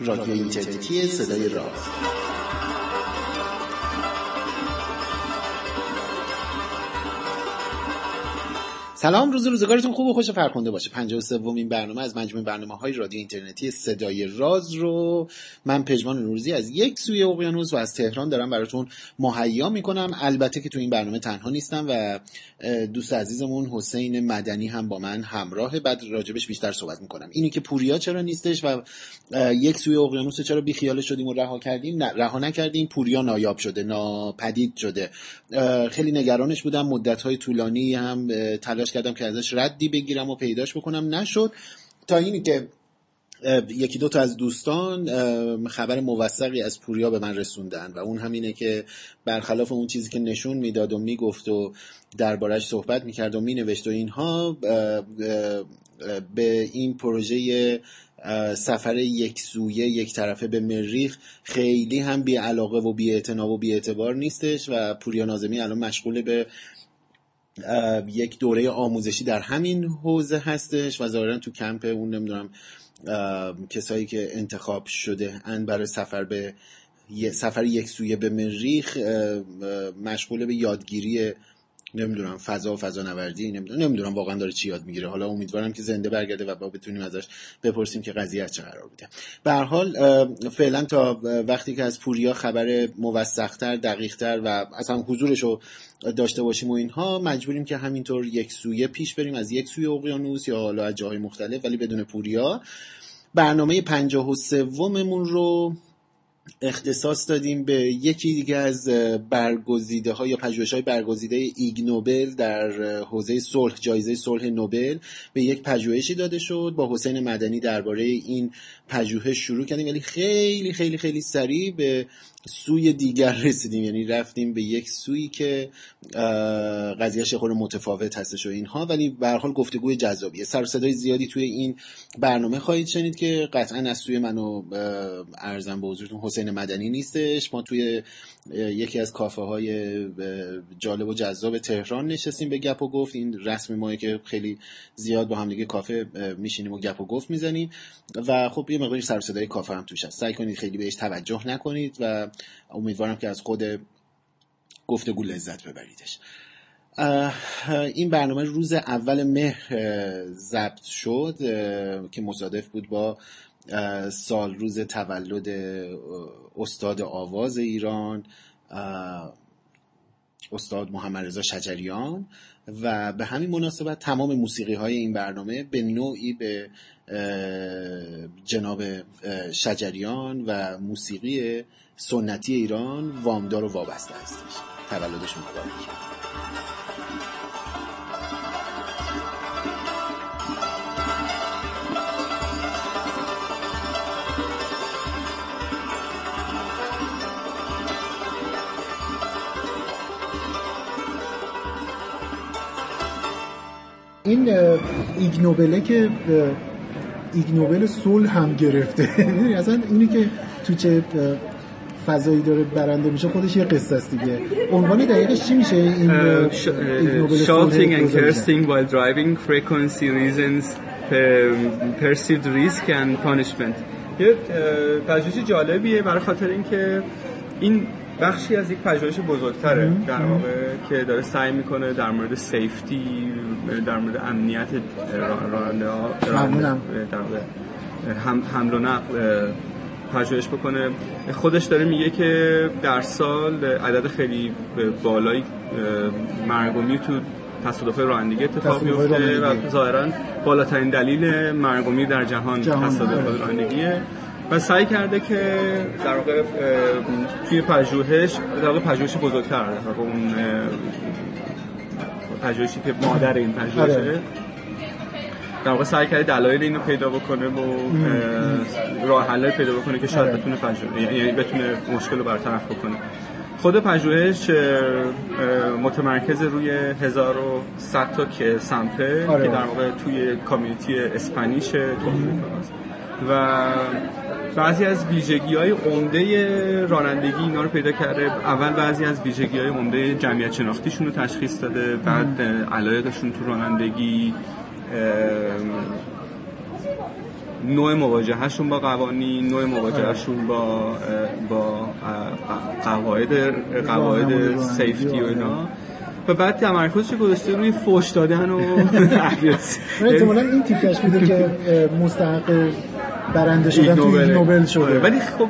رادیو اینترنتی صدای راز سلام روز روزگارتون خوب و خوش فرخنده باشه. 53 این برنامه از مجموع برنامه های رادیو اینترنتی صدای راز رو من پژمان نوروزی از یک سوی اقیانوس و از تهران دارم براتون مهیا می‌کنم. البته که تو این برنامه تنها نیستم و دوست عزیزمون حسین مدنی هم با من همراه. بعد راجبش بیشتر صحبت می‌کنم. اینی که پوریا چرا نیستش و یک سوی اقیانوس چرا بی خیال شدیم و رها کردیم؟ رها نکردیم. پوریا نایاب شده ناپدید شده. خیلی نگرانش بودم. مدت های طولانی هم کردم که ازش ردی بگیرم و پیداش بکنم. نشد. تا اینی که یکی دو تا از دوستان خبر موثقی از پوریا به من رسوندن و اون همینه که برخلاف اون چیزی که نشون می‌داد و می‌گفت و دربارش صحبت می‌کرد و مینوشت و اینها به این پروژه سفر یک سویه یک طرفه به مریخ خیلی هم بی علاقه و بی و بی اعتبار نیستش و پوریا نازمی الان مشغول به یک دوره آموزشی در همین حوزه هستش و ظاهرا تو کمپ اون نمی‌دونم کسایی که انتخاب شده ان برای سفر به سفر یک سویه به مریخ مشغول به یادگیری نمی‌دونم فضا و فضا نوردی نمی‌دونم نمی‌دونم واقعا داره چی یاد می‌گیره. حالا امیدوارم که زنده برگرده و با بتونیم ازش بپرسیم که قضیه از چه قرار بوده. به هر حال فعلا تا وقتی که از پوریا خبر موثقتر دقیقتر و اصلا حضورش رو داشته باشیم و اینها مجبوریم که همینطور یک سویه پیش بریم. از یک سوی اقیانوس یا حالا از جاهای مختلف ولی بدون پوریا. برنامه پنجاه و سوممون رو اختصاص دادیم به یکی دیگه از برگزیده ها یا پژوهش های برگزیده ایگ نوبل در حوزه صلح جایزه صلح نوبل به یک پژوهشی داده شد. با حسین مدنی درباره این پژوهش شروع کردیم. ولی خیلی خیلی خیلی سریع به سوی دیگر رسیدیم. یعنی رفتیم به یک سویی که قضیهش خود متفاوت هستش و اینها. ولی به هر حال گفتگوی جذابیه. سر صدای زیادی توی این برنامه خواهید شنید که قطعا از سوی منو ارزم به حضورتون حسین مدنی نیستش. ما توی یکی از کافه های جالب و جذاب تهران نشستیم به گپ و گفت. این رسم ماه که خیلی زیاد با هم دیگه کافه میشینیم و گپ و گفت می‌زنیم. و خب یه مقداری سر صدای کافه هم توش هست. سعی کنید خیلی بهش توجه نکنید و امیدوارم که از خود گفتگو لذت ببریدش. این برنامه روز اول مهر ضبط شد که مصادف بود با سال روز تولد استاد آواز ایران استاد محمد رضا شجریان و به همین مناسبت تمام موسیقی های این برنامه به نوعی به جناب شجریان و موسیقی سنتی ایران وامدار و وابسته هستش. تولدشون مبارک این ایگنوبله که ایگنوبل صلح هم گرفته. اصلا اینی که تو چه فضایی داره برنده میشه خودش یه قصه است دیگه. عنوان دقیقش چی میشه؟ این shouting and cursing while driving frequency reasons perceived risk and punishment. یه پژوهش جالبیه برای خاطر اینکه این بخشی از یک پژوهش بزرگتره در واقع که داره سعی می‌کنه در مورد سیفتی در مورد امنیت راننده ها حمل و نقل پژوهش بکنه. خودش داره میگه که در سال عدد خیلی بالایی مرگومی تو تصادف رانندگی اتفاق میفته و ظاهرا بالاترین دلیل مرگومی در جهان, جهان. تصادف رانندگیه. و سعی کرده که در واقع توی پژوهش در واقع پژوهش بزرگتر در اون پژوهشی که مادر این پژوهشه آره. در واقع سعی کرده دلایل اینو پیدا بکنه و راه حل پیدا بکنه که شاید. بتونه پژوهش یعنی بتونه مشکل رو برطرف بکنه خود پژوهش متمرکز روی 1100 تا که سمپل آره. که در واقع توی کامیونیتی اسپانیش تو و بعضی از ویژگی های عمده رانندگی اینا رو پیدا کرده. اول بعضی از ویژگی های عمده جمعیت شناختیشون رو تشخیص داده. بعد علایقشون تو رانندگی نوع مواجههشون با قوانین نوع مواجههشون با با قواعد قواعد سیفتی و اینا. و بعد تمرکزش گذاشته روی فوش دادن و احتمالاً این تیپش بوده که مستحق برنده شدن تو نوبل. شده. آره، ولی خب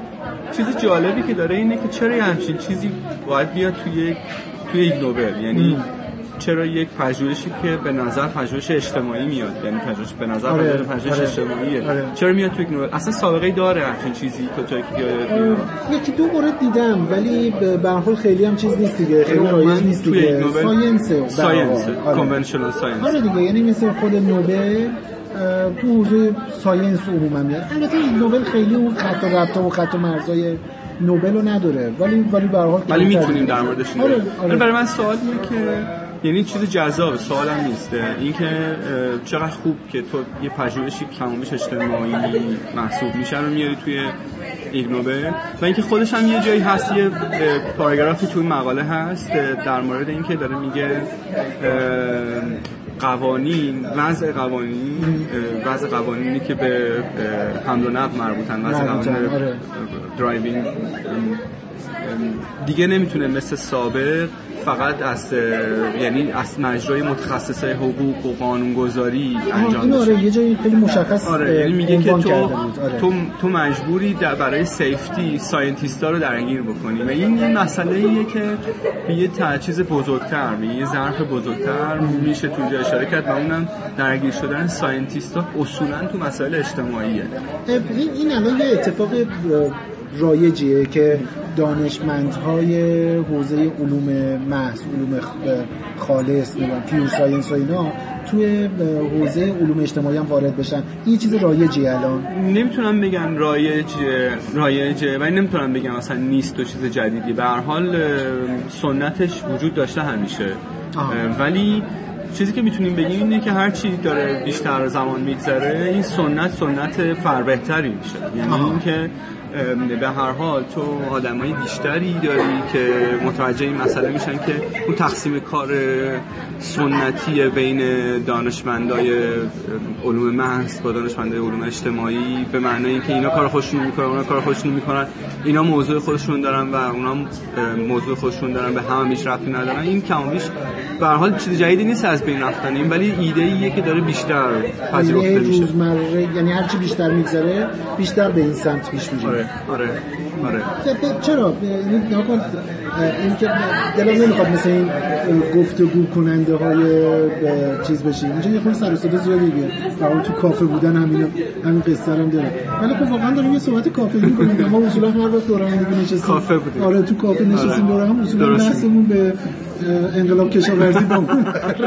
چیز جالبی که داره اینه که چرا همچین چیزی باید بیاد توی توی ایگ نوبل؟ یعنی چرا یک پژوهشی که به نظر پژوهش اجتماعی میاد؟ یعنی پژوهش به نظر آره، پژوهش آره، اجتماعیه. آره. چرا میاد تو ایگ نوبل؟ اصلا سابقه داره همچین چیزی تو که یکی دو مورد دیدم ولی به هر حال خیلی هم چیز نیست دیگه خیلی رایج نیست دیگه. science science conventional science آره دیگه یعنی مثل خود نوبل تو حوزه science عموما میاد البته نوبل خیلی اون خط ربط و خط و مرزای نوبل رو نداره. ولی ولی به هر حال ولی می‌تونیم در موردش آره، آره. برای من سوال اینه که یعنی چیز جذاب سوالم نیست. اینکه چقدر خوب که تو یه پژوهشی کمابیش اجتماعی محسوب میشه رو میاری توی ایگنوبل و اینکه خودش هم یه جایی هست یه پاراگرافی توی مقاله هست در مورد اینکه داره میگه قوانین وضع قوانین وضع قوانینی که به حمل و نقل مربوطن وضع قوانین آره. driving دیگه نمی‌تونه مثل سابق فقط از یعنی از مجرای متخصصه حقوق و قانونگذاری انجام بشه آره یه جایی خیلی مشخص آره یعنی میگه که تو آره. تو تو مجبوری در برای safety scientist ا رو درگیر بکنی. و این یه مسئله ایه که به یه چیز بزرگتر به یه ظرف بزرگتر میشه تو اشاره کرد و اونم درگیر شدن scientist ا اصولا تو مسائل اجتماعیه. این این الان یه اتفاق رایجیه که دانشمندهای حوزه علوم محض علوم خالص نمی‌دونم pure science و اینا توی حوزه علوم اجتماعی هم وارد بشن. این چیز رایجی الان؟ نمی‌تونم بگم رایج رایجه ولی نمی‌تونم بگم اصلا نیست و چیز جدیدی. به هر حال سنتش وجود داشته همیشه. ولی چیزی که می‌تونیم بگیم اینه که هر چی داره بیشتر زمان میگذره این سنت سنت فربهتری میشه. یعنی اینکه به هر حال تو آدمای بیشتری داری که متوجه این مسئله میشن که اون تقسیم کار سنتی بین دانشمندای علوم محض با دانشمندای علوم اجتماعی به معنی اینکه اینا کار خودشون می‌کنن اونا کار خودشون می‌کنن. اینا موضوع خودشون دارن و اونا موضوع خودشون دارن به هم هیچ ربطی ندارن. این کمابیش به هر حال چیز جدیدی نیست از بین رفتن این ولی ایده ایه که داره بیشتر پذیرفته یعنی میشه. یعنی هرچی بیشتر میگذره بیشتر به این سمت پیش میره آره آره آره. چرا؟ این این که دلم نمی‌خواد مثل این گفتگو کننده های چیز بشیم اینجا یه خود سر صدا زیادی دیگه. فقط تو کافه بودن همین همین قصه هم داره ولی خب واقعا داریم یه صحبت کافه می‌کنیم ما اصولا هر وقت دور هم دیگه نشستیم کافه بودیم آره تو کافه نشستیم آره. دور هم اصولا بحثمون به انقلاب کشاورزی با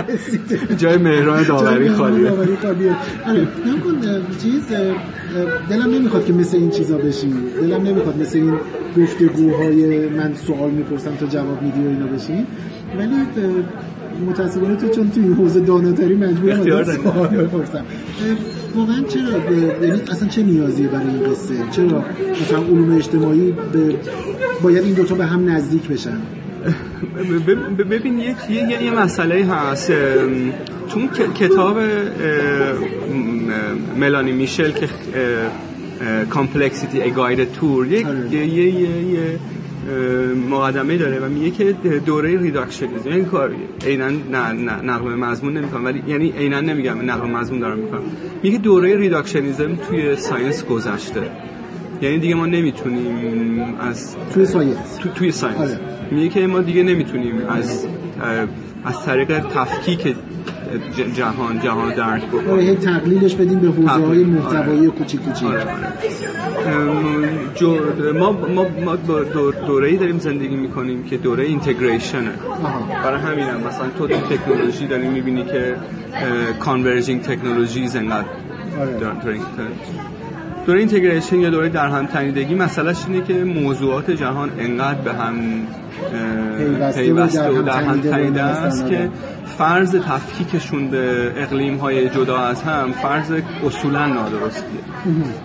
رسید جای مهران داوری خالیه. داوری خالیه. آره چیز دلم نمی‌خواد که مثل این چیزا بشیم دلم نمی‌خواد مثل این گفتگوهای من سوال می‌پرسم تا جواب میدی و اینا بشیم ولی متاسفانه تو چون توی حوزه داناتری مجبورم سوال بپرسم. واقعا چرا یعنی اصلا چه نیازیه برای این قصه؟ چرا مثلا علوم اجتماعی باید این دوتا به هم نزدیک بشن؟ ببین یه, یه, یه مسئله هست. چون کتاب ملانی میچل که Complexity A Guided Tour یه یه مقدمه داره و میگه که دوره reductionism این کار عینا نقل مضمون نمی‌کنم ولی یعنی عینا نمیگم نقل مضمون دارم می‌کنم. میگه دوره reductionism توی science گذشته. یعنی دیگه ما نمی‌تونیم از توی science تو توی science آره. میگه که ما دیگه نمی‌تونیم از از طریق تفکیک جهان جهان درک بکنیم آره تقلیلش بدیم به حوزه های محتوایی آره. کوچیک کوچیک آره. ما ما ما دوره ای داریم زندگی می‌کنیم که دوره integration ه برای همین هم مثلا تو تکنولوژی داری می‌بینی که converging technologies انقدر آره. دوره اینتگریشن یا دوره در هم تنیدگی مسئلهش اینه که موضوعات جهان انقدر به هم پیوسته و در هم تنیده است که فرض تفکیکشون به اقلیم های جدا از هم فرض اصولا نادرستیه.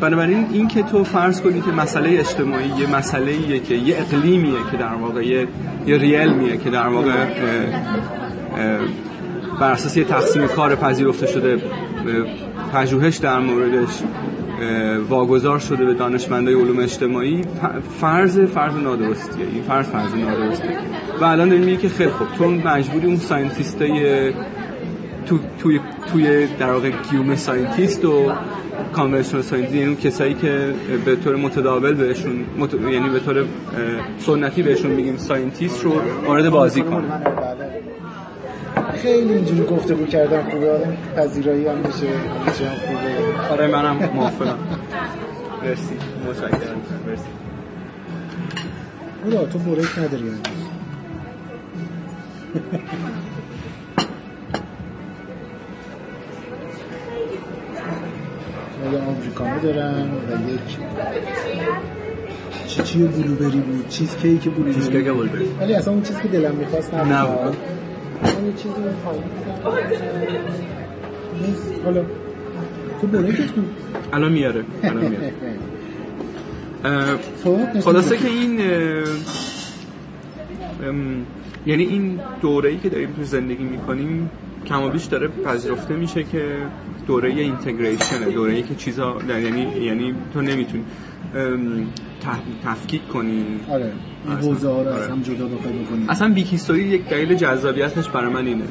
بنابراین این که تو فرض کنی که مسئله اجتماعی یه مسئله ایه که یه اقلیمیه که در واقع یه, ریل میه که در واقع بر اساس یه تقسیم کار پذیرفته شده پژوهش در موردش واگذار شده به دانشمندای علوم اجتماعی. فرض فرض نادرستیه. این فرض فرض نادرستیه و الان داریم که خیلی خوب. تو مجبوری اون scientist ای تو توی توی در واقع کیوم scientist و conventional scientist یعنی کسایی که به طور متداول بهشون مت... یعنی به طور سنتی بهشون میگیم scientist رو وارد بازی کن خیلی اینجوری گفتگو کردن خوبه. پذیرایی هم بشه همه هم خوبه. آره منم موافقم. مرسی. متشکرم. مرسی. خدا تو بریک نداری یعنی. یه آمریکانو دارم و یک چی چی بلوبری بود؟ چیز کیک بلوبری. چیز کیک بلوبری. ولی اصلا اون چیزی که دلم می‌خواست نبود. چیزی اون پایین نیست. حالا. تو. بریکت الان میاره. الان میاره. خلاصه که این یعنی این دوره ای که داریم تو زندگی می‌کنیم کم و بیش داره پذیرفته میشه که دوره اینتگریشن دوره ای که چیزا یعنی یعنی تو نمی‌تونی. تفکیک کنی. آره. این حوزه ها رو از هم جدا بخوای بکنی. اصلا بیکیستوری یک دلیل جذابیتش برای من اینه.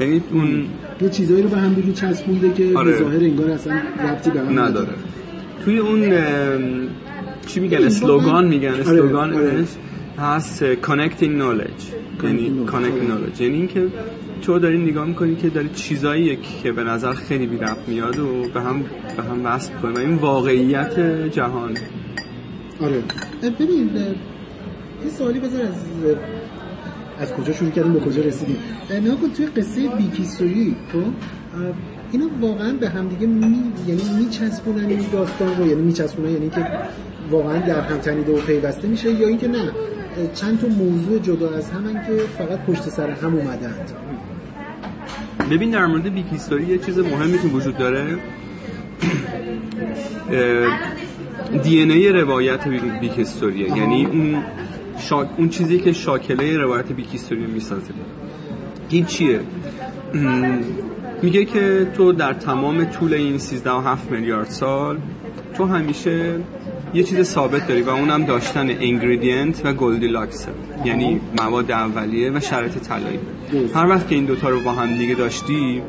یعنی اون یه چیزایی رو به هم دیگه چسبونده که آره. به ظاهر انگار اصلا ربطی به هم نداره. توی اون چی میگن؟ اسلوگان میگن. اسلوگانش آره. هست connecting knowledge. یعنی connecting knowledge. یعنی اینکه تو داری نگاه می‌کنی که داری چیزایی که به نظر خیلی بی ربط میاد و به هم به هم وصل کنی و این واقعیت جهان. آره. ببین یه سوالی بذار از از کجا شروع کردیم؟ به کجا رسیدیم؟ نگاه کن توی قصه بیکیستوری تو اینا واقعا به هم دیگه می یعنی میچسبونن این داستان رو یعنی میچسبونن یعنی که واقعا در هم تنیده و پیوسته میشه یا اینکه نه چند تا موضوع جدا از همن که فقط پشت سر هم اومدند. ببین در مورد big history یه چیز مهمی که وجود داره. دی ان ای روایت big history ه یعنی اون شا... اون چیزی که شاکله روایت big history می‌سازه. این چیه؟ میگه که تو در تمام طول این 13 و 7 میلیارد سال تو همیشه یه چیز ثابت داری و اونم داشتن ingredient و Goldilocks یعنی مواد اولیه و شرط طلایی. هر وقت که این دوتا رو با هم دیگه داشتی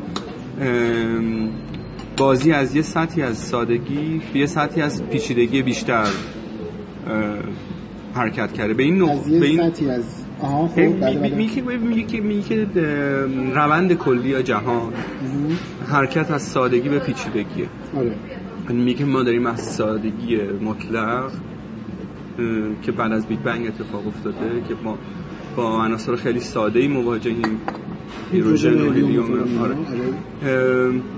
بازی از یه سطحی از سادگی به یه سطحی از پیچیدگی بیشتر حرکت کرده. به این نوع به این سطحی از آها خب میگه میگه روند کلی جهان. حرکت از سادگی به پیچیدگیه. آره. میگه ما داریم از سادگی مطلق که بعد از big bang اتفاق افتاده که ما با عناصر خیلی ساده ای مواجهیم. هیدروژن و هلیوم آره.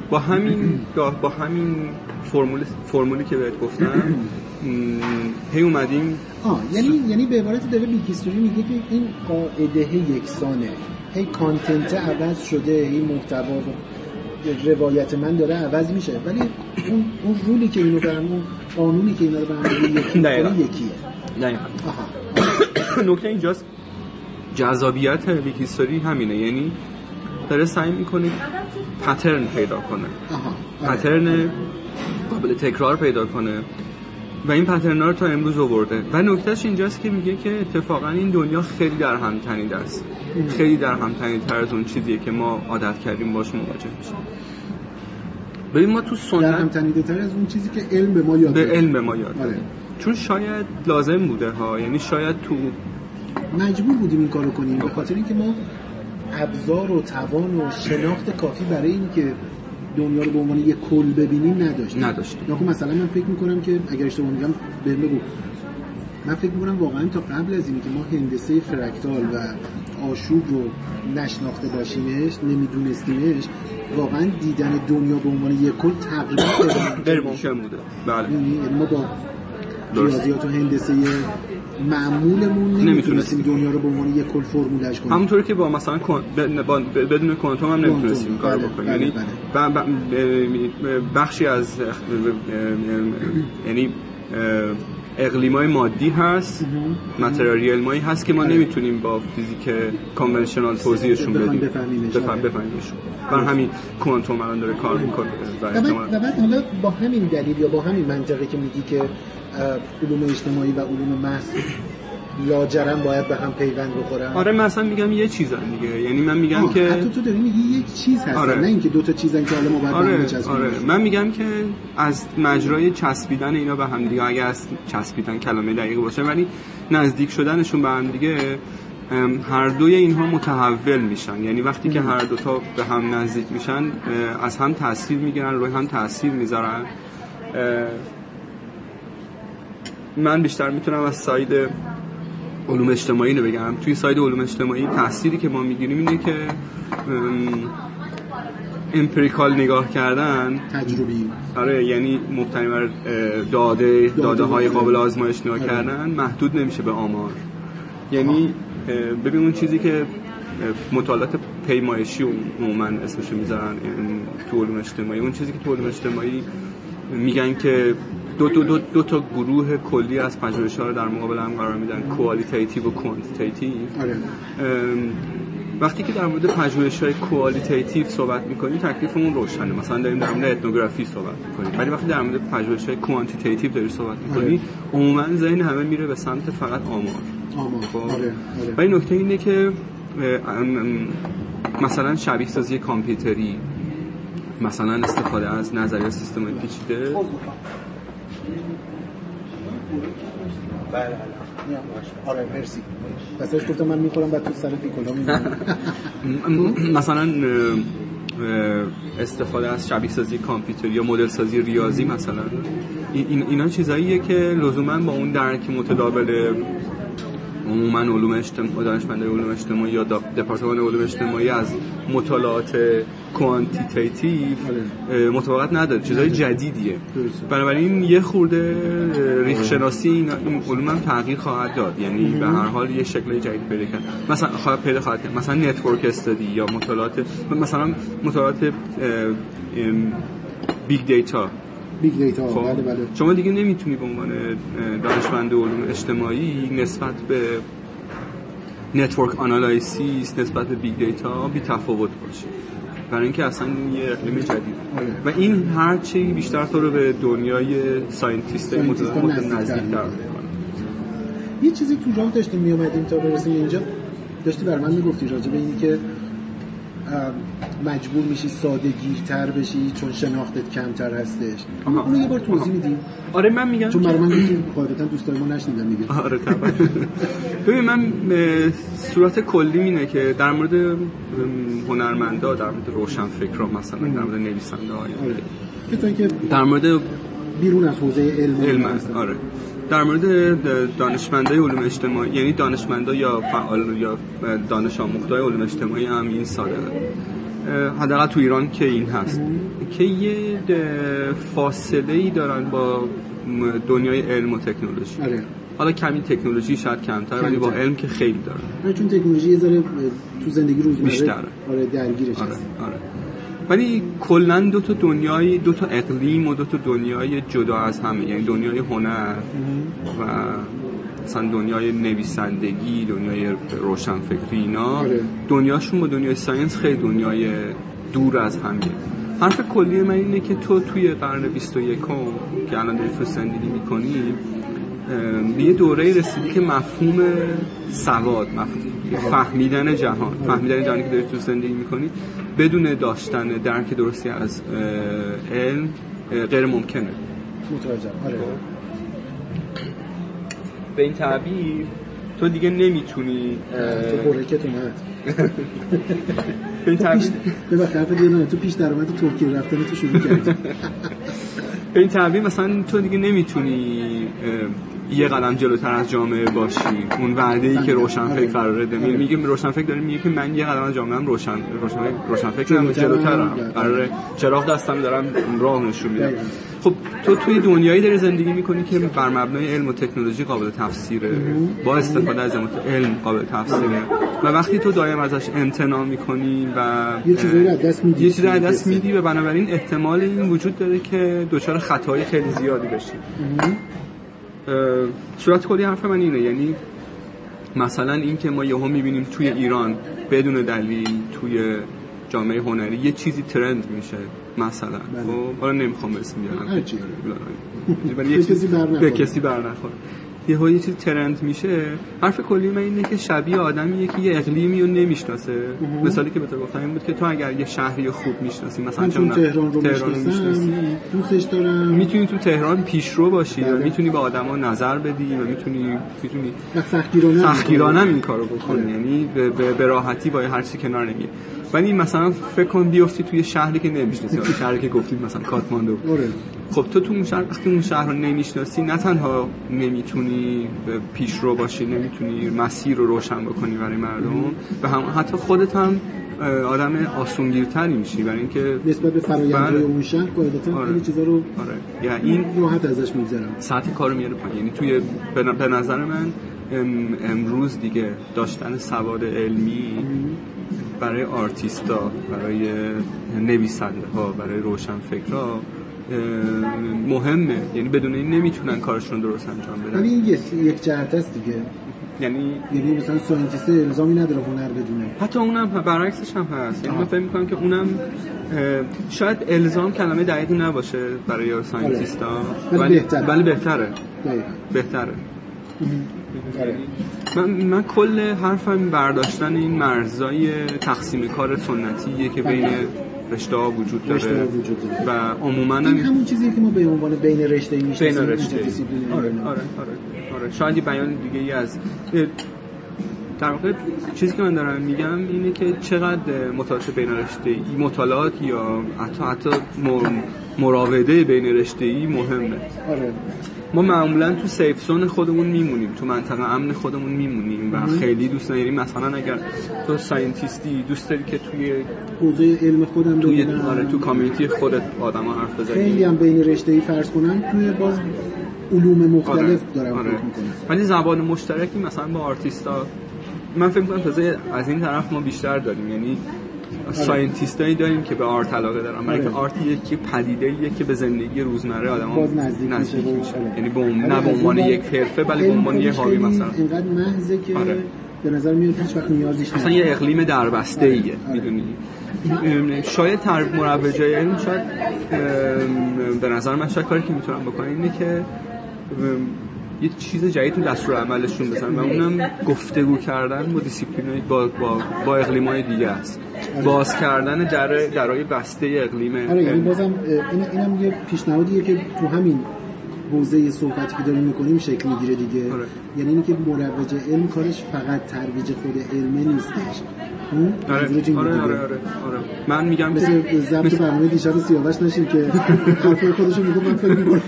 با همین با همین فرمول فرمولی که بهت گفتم هی اومدیم. آه یعنی یعنی به عبارت داره big history میگه که این قاعده یکسانه. هی content عوض شده هی محتوا روایت من داره عوض میشه. ولی اون اون رولی که اینو برام اون قانونی که اینا رو برام یکی یکیه. نه نکته اینجاست. جذابیت ویکیستوری همینه. یعنی داره سعی می‌کنه پترن پیدا کنه. پترن قابل تکرار پیدا کنه. و این پترنا رو تا امروز آورده. و نکتهش اینجاست که میگه که اتفاقا این دنیا خیلی در هم تنیده است خیلی در هم تنیده تر از اون چیزیه که ما عادت کردیم باش مواجه بشیم. ببین ما تو سنت در هم تنیده تر از اون چیزی که علم به ما یاد به علم به ما یاد آره. چون شاید لازم بوده ها. یعنی شاید تو مجبور بودیم این کارو کنیم. به خاطر اینکه ما ابزار و توان و شناخت کافی برای اینکه دنیا رو به عنوان یک کل ببینیم نداشتیم. نداشتیم نخو مثلا من فکر می‌کنم که اگر اشتباه میگم بهم بگو. من فکر می‌کنم واقعا تا قبل از اینکه ما هندسه فرکتال و آشوب رو نشناخته باشیمش نمیدونستیمش واقعا دیدن دنیا به عنوان یک کل تقریبا غیر ممکن بوده بله. یعنی ما با ریاضیات و هندسه معمولمون نمی‌تونستیم دنیا رو به عنوان یک کل فرمولش کنیم همونطوری که با مثلا بدون کوانتوم هم نمی‌تونستیم کار بله، بکنیم بله، یعنی بله. بخشی از یعنی اقلیمای مادی هست متریال علمایی هست که ما. نمی‌تونیم با فیزیک کانونشنال توضیحشون بدیم بفهمیمش. بفهم آره. بفهمیمشون همین کوانتوم الان داره کار می‌کنه و و بعد, و حالا با همین دلیل یا با همین منطقه که میگی که علوم اجتماعی و علوم محض لاجرم باید به هم پیوند بخورن. آره مثلا میگم یه چیزن دیگه. یعنی من میگم آه، که حتی تو داری میگی یک چیز هستن آره. نه اینکه دو تا چیزن که حالا ما باید آره. آره. من میگم که از مجرای چسبیدن اینا به هم دیگه اگه از چسبیدن کلمه دقیق باشه ولی نزدیک شدنشون به هم دیگه هر دوی اینها متحول میشن. یعنی وقتی که هر دوتا به هم نزدیک میشن از هم تاثیر می‌گیرن روی هم تاثیر می‌ذارن. من بیشتر می‌تونم از side علوم اجتماعی رو بگم. توی side علوم اجتماعی تأثیری که ما می‌گیریم اینه که empirical نگاه کردن. تجربی. آره یعنی مبتنی بر داده داده های. قابل آزمایش نگاه آره. کردن محدود نمیشه به آمار. یعنی ببین اون چیزی که مطالعات پیمایشی عموما اسمشو می‌ذارن تو علوم اجتماعی. اون چیزی که تو علوم اجتماعی میگن که دو, دو, دو, دو تا گروه کلی از پژوهش ها رو در مقابل هم قرار میدن. qualitative و quantitative آره. وقتی که در مورد پژوهش های qualitative صحبت می‌کنیم تکلیفمون روشنه. مثلا داریم در مورد ethnography صحبت می‌کنیم. ولی وقتی در مورد پژوهش های quantitative داری صحبت می‌کنی عموما ذهن همه میره به سمت فقط آمار. آما خب. آره. آره. و این نکته اینه که مثلا شبیه سازی کامپیوتری مثلا استفاده از نظریه سیستم پیچیده. آره مرسی. بسش گفتم من می‌خورم بعد تو سر پیکولا مثلا استفاده از شبیه سازی کامپیوتری یا مدل سازی ریاضی مثلا این- اینا چیزاییه که لزوما با اون درک متداول عموما علوم اجتماعی دانشمندای علوم اجتماعی یا دپارتمان علوم اجتماعی از مطالعات quantitative اه، مطابقت نداره. چیزای جدیدیه. درسته. بنابراین یه خورده ریخت شناسی این علوم هم تغییر خواهد داد. یعنی به هر حال یه شکل جدید پیدا کرد. مثلا خواهد پیدا خواهد کرد. مثلا network study یا مطالعات مثلا مطالعات big data big data خب. بله بله. شما دیگه نمی‌تونی به عنوان دانشمند علوم اجتماعی نسبت به network analysis نسبت به big data بی تفاوت باشی. برای اینکه اصلا این یه اقلیم جدید. آره. و این هرچی بیشتر تو رو به دنیای scientist نزدیک‌تر. یه چیزی تو راه داشتیم میومدیم تا برسیم اینجا. داشتی بر من می‌گفتی راجع به اینی که مجبور میشی ساده گیرتر بشی چون شناختت کمتر هستش. اونو یه بار توضیح. میدیم آره من میگم چون برای من قاعدتا دوستای ما نشنیدن دیگه آره طبعا ببین من صورت کلی اینه که در مورد هنرمندا در مورد روشنفکرا مثلا در مورد نویسنده های آره که در مورد بیرون از حوزه علم علم. آره در مورد دانشمندای علوم اجتماعی یعنی دانشمندا یا فعال یا دانش آموختای علوم اجتماعی هم این ساده حداقل تو ایران که این هست. که یه فاصله ای دارن با دنیای علم و تکنولوژی. آره. حالا کمی تکنولوژی شاید کمتر ولی با. علم که خیلی دارن. نه، چون تکنولوژی یه ذره تو زندگی روزمره بیشتره. آره درگیرش آره هست. آره. ولی کلا دو تا دنیای دو تا اقلیم و دو تا دنیای جدا از همه یعنی دنیای هنر و مثلا دنیای نویسندگی دنیای روشنفکری اینا. آره. دنیاشون با دنیای ساینس خیلی دنیای دور از همیه حرف کلی من اینه که تو توی قرن 21 که الان داری تو زندگی می‌کنی به یه دوره رسیدی که مفهوم سواد مفهوم فهمیدن جهان فهمیدن جهانی که داری تو زندگی می‌کنی بدون داشتن درک درستی از علم غیر ممکنه. متوجهم. آره. به این تعبیر تو دیگه نمی‌تونی تو برکت اومد. به این تعبیر تو پیش درآمد ترکیه رفتن تو شروع کردی. به این تعبیر مثلا تو دیگه نمی‌تونی یه قدم جلوتر از جامعه باشی. اون وعده ای که روشنفکر قراره ده آره. میگه روشنفکر داره میگه که من یه قدم از جامعه هم روشن روشنفکر روشنفکرم جلوترم. جلوترم. قراره چراغ دستم دارم راه نشون میدم. خب تو توی دنیایی داری زندگی می‌کنی که بر مبنای علم و تکنولوژی قابل تفسیره. با استفاده از علم قابل تفسیره. و وقتی تو دائم ازش امتناع می‌کنی و یه چیزایی رو دست میدی. یه چیزی رو دست میدی و بنابراین احتمال این وجود داره که دچار خطای خیلی زیادی بشی. صورت کلی حرف من اینه یعنی مثلا این که ما یهو می‌بینیم توی ایران بدون دلیل توی جامعه هنری یه چیزی ترند میشه مثلا بله. خب حالا نمی‌خوام اسم بیارم به کسی بر نخوره. یه یه چیز ترند میشه. حرف کلی من اینه که شبیه آدمیه که یه اقلیمی رو نمی‌شناسه. مثالی که بهت گفتم این بود که تو اگر یه شهری خوب می‌شناسی مثلا چون تهران رو می‌شناسی. دوستش دارم. می‌تونی تو تهران پیشرو باشی و بله. می‌تونی به آدما نظر بدی و می‌تونی می‌تونی سختگیرانه این کارو بکنی. یعنی به, راحتی با هر چی کنار نمیه ولی مثلا فکر کن بیفتی توی شهری که نمی‌شناسی. شهری که گفتید مثلا کاتماندو. آره. خب تو تو اون شهر وقتی اون شهر رو نمی‌شناسی نه تنها نمی‌تونی به پیشرو باشی نمی‌تونی مسیر رو روشن بکنی برای مردم و هم حتی خودت هم آدم آسونگیرتری میشی برای اینکه نسبت به فرآیندهای بله. اون شهر قاعدتا آره. چیزا رو آره. یا این راحت ازش میگذرم. سطح کارو میاره پایین. یعنی توی به نظر من ام- امروز دیگه داشتن سواد علمی برای آرتیستا برای نویسنده ها برای روشن فکرها مهمه. یعنی بدون این نمی‌تونن کارشون رو درست انجام بدن. ولی این یک جهت است دیگه. یعنی یعنی مثلا scientist الزامی نداره هنر بدونه. حتی اونم برعکسش هم هست. یعنی من فکر می‌کنم که اونم شاید الزام کلمه دقیقی نباشه برای ساینتیستا. ولی بهتره. ولی بهتره. بهتره. آره. من, من کل حرفم برداشتن این مرزای تقسیم کار سنتیه که بین رشته ها وجود داره رشته‌ها وجود داره. و عموما این هم همون چیزیه که ما به عنوان بین رشته بین می‌شناسیم رشته. آره آره آره آره شاید یه بیان دیگه ای از در واقع چیزی که من دارم میگم اینه که چقدر مطالعات بین رشته ای مطالعات یا حتی حتی مراوده بین رشته ای مهمه آره ما معمولا تو سیف زون خودمون میمونیم تو منطقه امن خودمون میمونیم و خیلی دوست نداریم. مثلا اگر تو ساینتیستی دوست داری که توی حوزه علم خودم توی. آره تو کامیونیتی خودت آدما حرف خیلی بزنی هم بین رشته ای فرض کنم توی باز علوم مختلف دارم آره. فکر می‌کنم ولی زبان مشترکی مثلا با آرتیستا من فکر می‌کنم تازه از این طرف ما بیشتر داریم. یعنی scientist ایی داریم که به art علاقه دارن برای آره. که art یکی پدیده که به زندگی روزمره آدم باز نزدیک نزدیک میشه. آره. یعنی به آره، نه به عنوان یک حرفه ولی به عنوان یه hobby خیلی مثلا اینقدر محضه که آره. به نظر میاد هیچ وقت نیازیش مثلا یه اقلیم دربسته ایه آره. می‌دونی شاید تر مروجای علم شاید به نظر من شاید کاری که می‌تونم بکنم اینه که یه چیز جدید تو دستور عملشون بزنن و اونم گفتگو کردن با دیسیپلین با با, با اقلیم های دیگه است باز کردن در درای بسته اقلیم آره یعنی. بازم این اینم یه پیشنهادیه که تو همین حوزه صحبتی که داریم می‌کنیم شکل می‌گیره دیگه آره. یعنی اینی که مروج علم کارش فقط ترویج خود علمه نیستش آره آره. آره آره, آره. من میگم که مثل ضبط برنامه دیشب سیاوش نشیم که حرفای خودشون میگه من فکر می‌کنم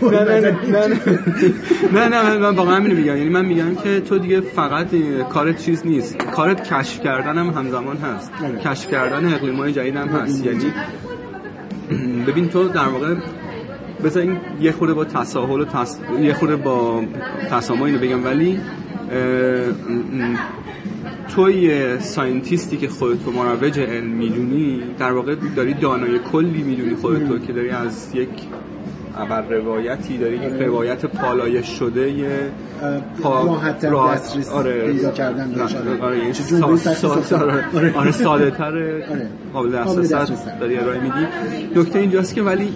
نه نه نه نه من- واقعا اینو میگم. یعنی من میگم که تو دیگه فقط کارت چیز نیست. کارت کشف کردن هم همزمان هست. آره. کشف کردن اقلیم های جدید هم هست. یعنی ببین تو در واقع بذار این یه خورده با تساهل و تس... یه خورده با تسامح اینو بگم. ولی اه، م- تو یه ساینتیستی که خودتو مروج علم می‌دونی در واقع داری دانای کلی می‌دونی خودتو که داری از یک ابر روایتی داری یک روایت پالایش شده یه پا- راحت- دسترس آره پیدا کردن بهش. آره آره چه جمله سا- سا- تخصصی. آره آره. آره ساده تر قابل دسترس. داری ارائه میدی نکته اینجاست که ولی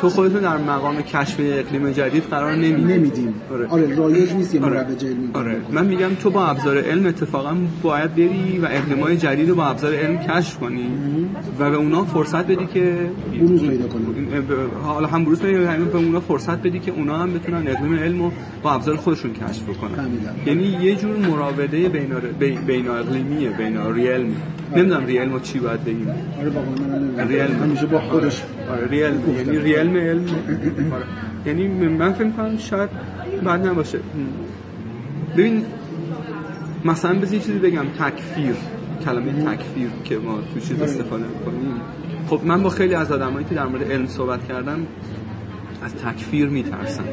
تو خودتو در مقام کشف اقلیم جدید قرار نمیدی نمیدیم آره. آره رایج نیست یه آره. مروج علمی آره من میگم تو با ابزار علم اتفاقا باید بری و اقلیمای جدید رو با ابزار علم کشف کنی و به اونا فرصت بدی که بروز پیدا کنن. حالا هم بروز پیدا کنن به اونا فرصت بدی که اونا هم بتونن اقلیم علم رو با ابزار خودشون کشف بکنن. یعنی یه جور مراوده بین بین اقلیمیه بین ریلم نمی‌دونم ریلم چی باید بگیم. آره. ریلم همیشه با خودش آره ریل. یعنی ریلم علم. آره. یعنی من فکر کنم شاید بعد نباشه. ببین مثلا بذار یه چیزی بگم. تکفیر. کلمه تکفیر که ما تو چیز استفاده می‌کنیم. خب من با خیلی از آدمایی که در مورد علم صحبت کردم از تکفیر میترسن.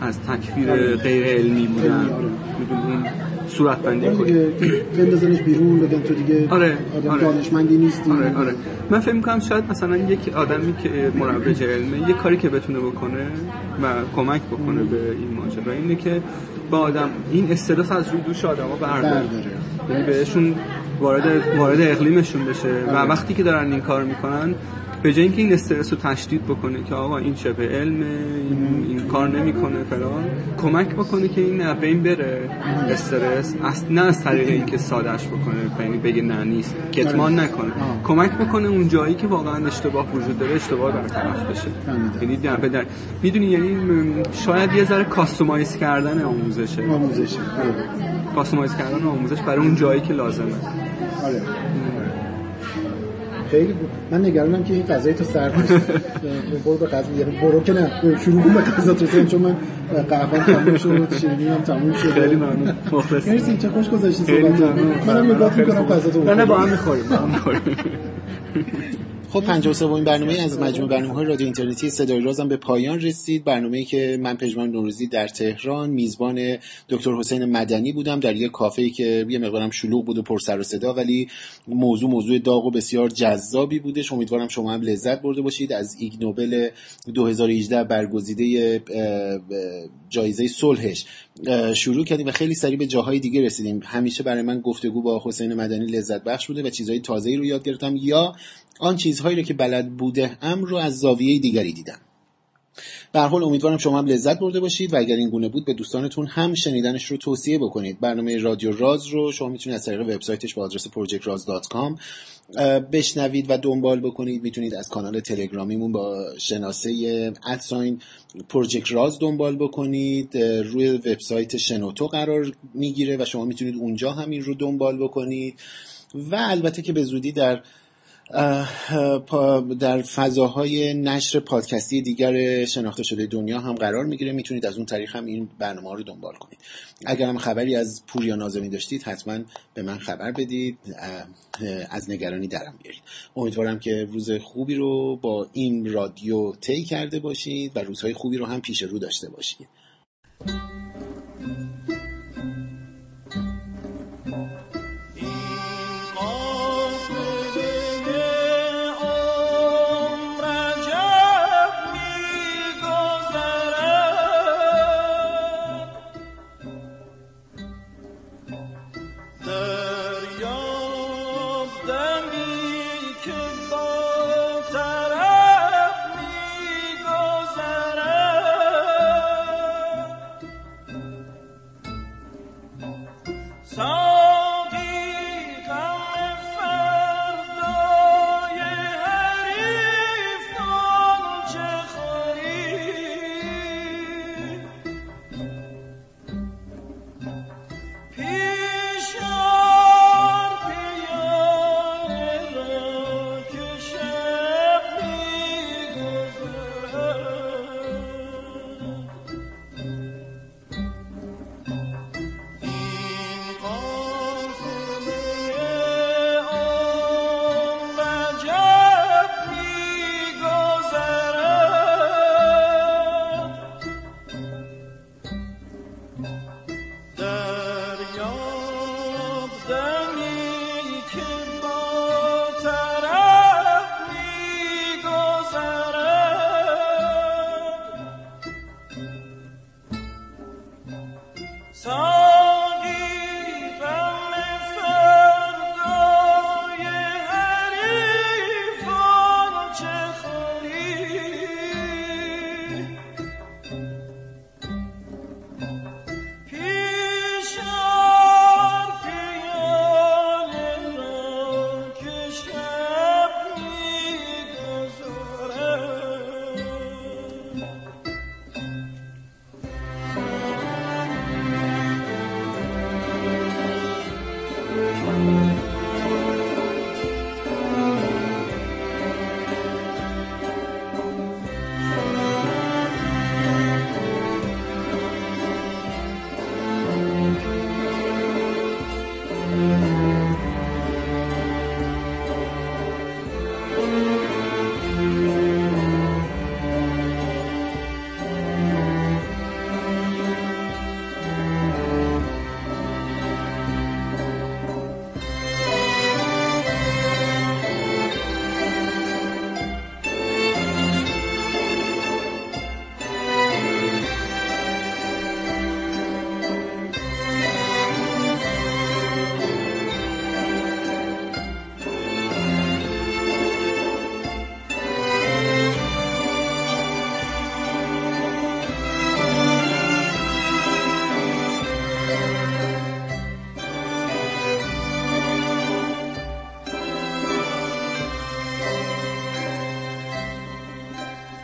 از تکفیر غیر علمی بودن. می‌دونی صورت بندی آره کنی. بندازنش بیرون بگن تو دیگه آره، آدم آره. دانشمندی نیستی. آره آره. من فکر می‌کنم شاید مثلا یک آدمی که مروج علمه یه کاری که بتونه بکنه و کمک بکنه به این ماجرا اینه که با آدم این استرس از روی دوش آدما برداره. برداره. یعنی بهشون وارد وارد اقلیمشون بشه. و وقتی که دارن این کار می‌کنن به جای اینکه این استرس رو تشدید بکنه که آقا این چه به علم این, این کار نمی‌کنه فلان کمک بکنه که این از بین بره. استرس اصلا نه از طریق اینکه سادهش بکنه یعنی بگه نه نیست. کتمان نکنه. آه. کمک بکنه اون جایی که واقعا اشتباه وجود داره اشتباه برطرف بشه. یعنی در به در می‌دونی یعنی شاید یه ذره کاستومایز کردن آموزشه. آموزشی آره. کاستومایز کردن آموزش برای اون جایی که لازمه. آره. خیلی بود. من نگرانم که این غذای تو سرد نشه برو به غذا یعنی برو که نه. شروع به غذا تو چون من قهوه تموم شد شیرینی هم تموم شد. خیلی ممنون. مخلص مرسی چه خوش گذشتی خیلی صحبت منم نگاه می‌کنم غذا تو نه با هم می‌خوریم با هم می‌خوریم. خب 53 این برنامه از مجموع برنامه های رادیو اینترنتی صدای رازم به پایان رسید. برنامه‌ای که من پژمان نوروزی در تهران میزبان دکتر حسین مدنی بودم. در یک کافه‌ای که یه مقدارم شلوغ بود و پر سر و صدا ولی موضوع موضوع داغ و بسیار جذابی بودش. امیدوارم شما هم لذت برده باشید. از ایگ نوبل 2018 برگزیده جایزه صلحش شروع کردیم و خیلی سریع به جاهای دیگه رسیدیم. همیشه برای من گفتگو با حسین مدنی لذت بخش بوده و چیزهای تازه‌ای رو یاد گرفتم. یا آن چیزهایی رو که بلد بوده ام رو از زاویه دیگری دیدم. به حال امیدوارم شما هم لذت برده باشید و اگر این گونه بود به دوستانتون هم شنیدنش رو توصیه بکنید. برنامه رادیو راز رو شما می‌تونید از طریق وبسایتش با آدرس projectraz.com بشنوید و دنبال بکنید. می‌تونید از کانال تلگرامیمون با شناسه ادساین پروژکت راز دنبال بکنید. روی وبسایت شنوتو قرار می‌گیره و شما می‌تونید اونجا همین رو دنبال بکنید. و البته که به زودی در در فضاهای نشر پادکستی دیگر شناخته شده دنیا هم قرار می‌گیره. می‌تونید از اون طریق هم این برنامه رو دنبال کنید. اگر هم خبری از پوریا نازمی داشتید حتما به من خبر بدید. از نگرانی درم بیارید. امیدوارم که روز خوبی رو با این رادیو طی کرده باشید و روزهای خوبی رو هم پیش رو داشته باشید. Stone.